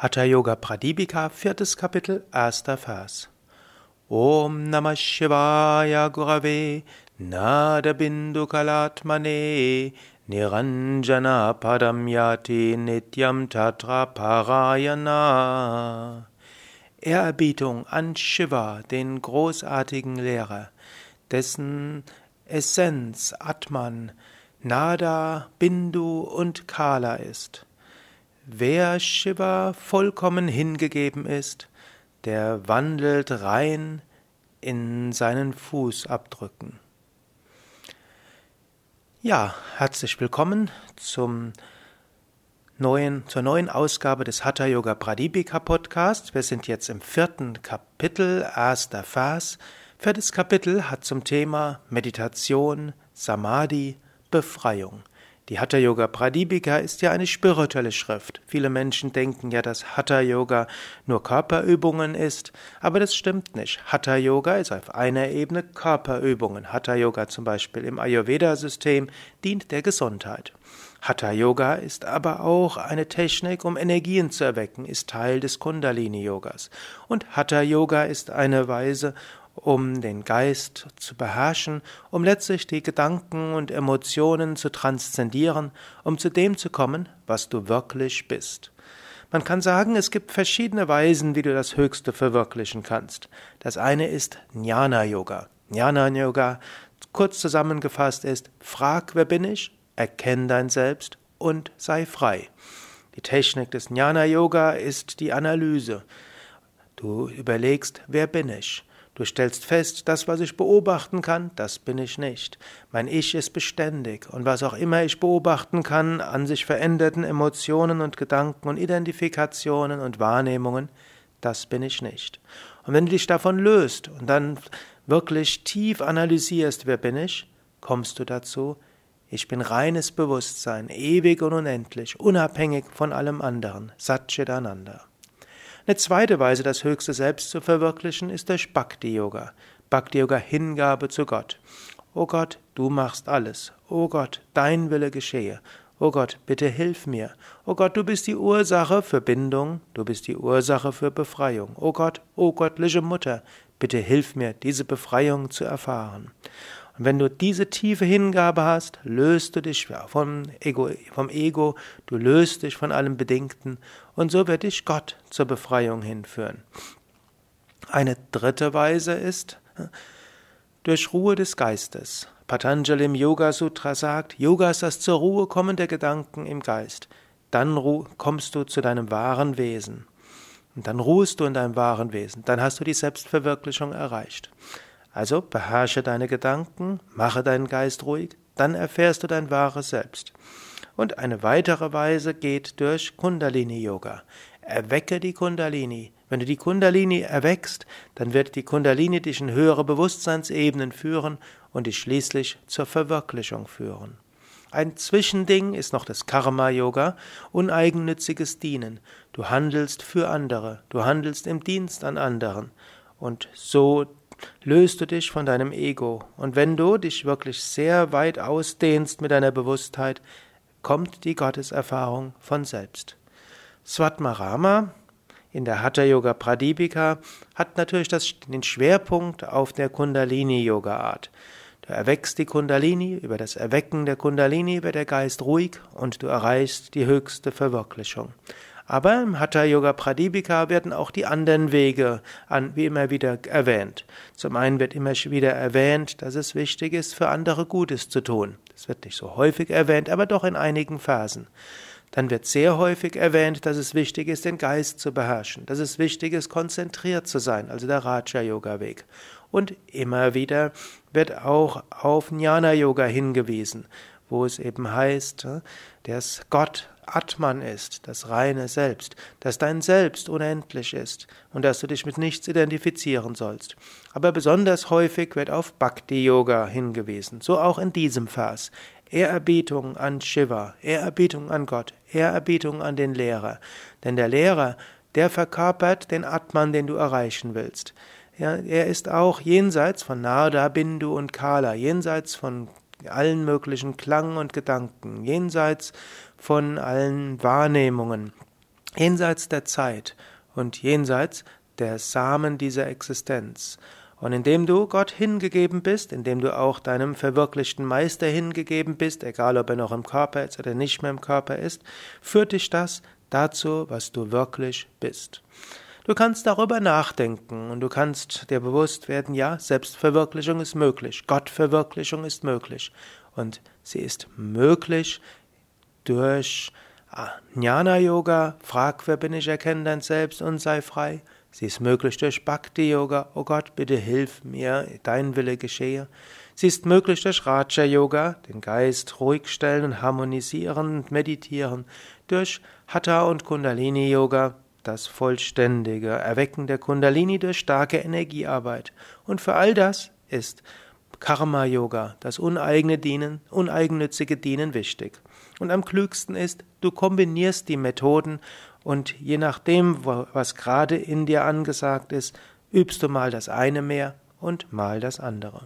Hatha Yoga Pradipika, viertes Kapitel, erster Vers. Om Namah Shivaya Gurave Nada Bindu Kalatmane Niranjana Padam Yati Nityam Tatra Parayana Ehrerbietung an Shiva, den großartigen Lehrer, dessen Essenz Atman, Nada, Bindu und Kala ist. Wer Shiva vollkommen hingegeben ist, der wandelt rein in seinen Fußabdrücken. Ja, herzlich willkommen zum neuen, zur neuen Ausgabe des Hatha Yoga Pradipika Podcasts. Wir sind jetzt im vierten Kapitel, erster Vers. Viertes Kapitel hat zum Thema Meditation, Samadhi, Befreiung. Die Hatha Yoga Pradipika ist ja eine spirituelle Schrift. Viele Menschen denken ja, dass Hatha Yoga nur Körperübungen ist, aber das stimmt nicht. Hatha Yoga ist auf einer Ebene Körperübungen. Hatha Yoga zum Beispiel im Ayurveda-System dient der Gesundheit. Hatha Yoga ist aber auch eine Technik, um Energien zu erwecken, ist Teil des Kundalini Yogas. Und Hatha Yoga ist eine Weise, um den Geist zu beherrschen, um letztlich die Gedanken und Emotionen zu transzendieren, um zu dem zu kommen, was du wirklich bist. Man kann sagen, es gibt verschiedene Weisen, wie du das Höchste verwirklichen kannst. Das eine ist Jnana Yoga. Jnana Yoga, kurz zusammengefasst, ist, frag, wer bin ich, erkenn dein Selbst und sei frei. Die Technik des Jnana Yoga ist die Analyse. Du überlegst, wer bin ich? Du stellst fest, das, was ich beobachten kann, das bin ich nicht. Mein Ich ist beständig und was auch immer ich beobachten kann an sich veränderten Emotionen und Gedanken und Identifikationen und Wahrnehmungen, das bin ich nicht. Und wenn du dich davon löst und dann wirklich tief analysierst, wer bin ich, kommst du dazu, ich bin reines Bewusstsein, ewig und unendlich, unabhängig von allem anderen, Satchitananda. Eine zweite Weise, das höchste Selbst zu verwirklichen, ist durch Bhakti Yoga. Bhakti Yoga Hingabe zu Gott. O Gott, du machst alles. O Gott, dein Wille geschehe. O Gott, bitte hilf mir. O Gott, du bist die Ursache für Bindung, du bist die Ursache für Befreiung. O Gott, o göttliche Mutter, bitte hilf mir, diese Befreiung zu erfahren. Und wenn du diese tiefe Hingabe hast, löst du dich vom Ego, vom Ego, du löst dich von allem Bedingten und so wird dich Gott zur Befreiung hinführen. Eine dritte Weise ist durch Ruhe des Geistes. Patanjali im Yoga Sutra sagt, Yoga ist das zur Ruhe kommen der Gedanken im Geist. Dann kommst du zu deinem wahren Wesen. Und dann ruhest du in deinem wahren Wesen. Dann hast du die Selbstverwirklichung erreicht. Also beherrsche deine Gedanken, mache deinen Geist ruhig, dann erfährst du dein wahres Selbst. Und eine weitere Weise geht durch Kundalini Yoga. Erwecke die Kundalini. Wenn du die Kundalini erweckst, dann wird die Kundalini dich in höhere Bewusstseinsebenen führen und dich schließlich zur Verwirklichung führen. Ein Zwischending ist noch das Karma Yoga, uneigennütziges Dienen. Du handelst für andere, du handelst im Dienst an anderen und so löst du dich von deinem Ego. Und wenn du dich wirklich sehr weit ausdehnst mit deiner Bewusstheit, kommt die Gotteserfahrung von selbst. Swatmarama in der Hatha Yoga Pradipika hat natürlich das, den Schwerpunkt auf der Kundalini Yoga Art. Du erweckst die Kundalini, über das Erwecken der Kundalini wird der Geist ruhig und du erreichst die höchste Verwirklichung. Aber im Hatha Yoga Pradipika werden auch die anderen Wege an, wie immer wieder erwähnt. Zum einen wird immer wieder erwähnt, dass es wichtig ist, für andere Gutes zu tun. Das wird nicht so häufig erwähnt, aber doch in einigen Phasen. Dann wird sehr häufig erwähnt, dass es wichtig ist, den Geist zu beherrschen, dass es wichtig ist, konzentriert zu sein, also der Raja-Yoga-Weg. Und immer wieder wird auch auf Jnana-Yoga hingewiesen, wo es eben heißt, dass Gott Atman ist, das reine Selbst, dass dein Selbst unendlich ist und dass du dich mit nichts identifizieren sollst. Aber besonders häufig wird auf Bhakti Yoga hingewiesen, so auch in diesem Vers. Ehrerbietung an Shiva, Ehrerbietung an Gott, Ehrerbietung an den Lehrer. Denn der Lehrer, der verkörpert den Atman, den du erreichen willst. Er ist auch jenseits von Narda, Bindu und Kala, jenseits von allen möglichen Klang und Gedanken, jenseits von allen Wahrnehmungen. jenseits der Zeit und jenseits der Samen dieser Existenz. Und indem du Gott hingegeben bist, indem du auch deinem verwirklichten Meister hingegeben bist, egal ob er noch im Körper ist oder nicht mehr im Körper ist, führt dich das dazu, was du wirklich bist. Du kannst darüber nachdenken und du kannst dir bewusst werden, ja, Selbstverwirklichung ist möglich, Gottverwirklichung ist möglich und sie ist möglich durch ah, Jnana Yoga, frag, wer bin ich, erkenne dein Selbst und sei frei. Sie ist möglich durch Bhakti Yoga, oh Gott, bitte hilf mir, dein Wille geschehe. Sie ist möglich durch Raja Yoga, den Geist ruhig stellen und harmonisieren und meditieren, durch Hatha und Kundalini Yoga, das vollständige Erwecken der Kundalini durch starke Energiearbeit. Und für all das ist Karma Yoga, das uneigene Dienen, uneigennützige Dienen wichtig. Und am klügsten ist, du kombinierst die Methoden und je nachdem, was gerade in dir angesagt ist, übst du mal das eine mehr und mal das andere.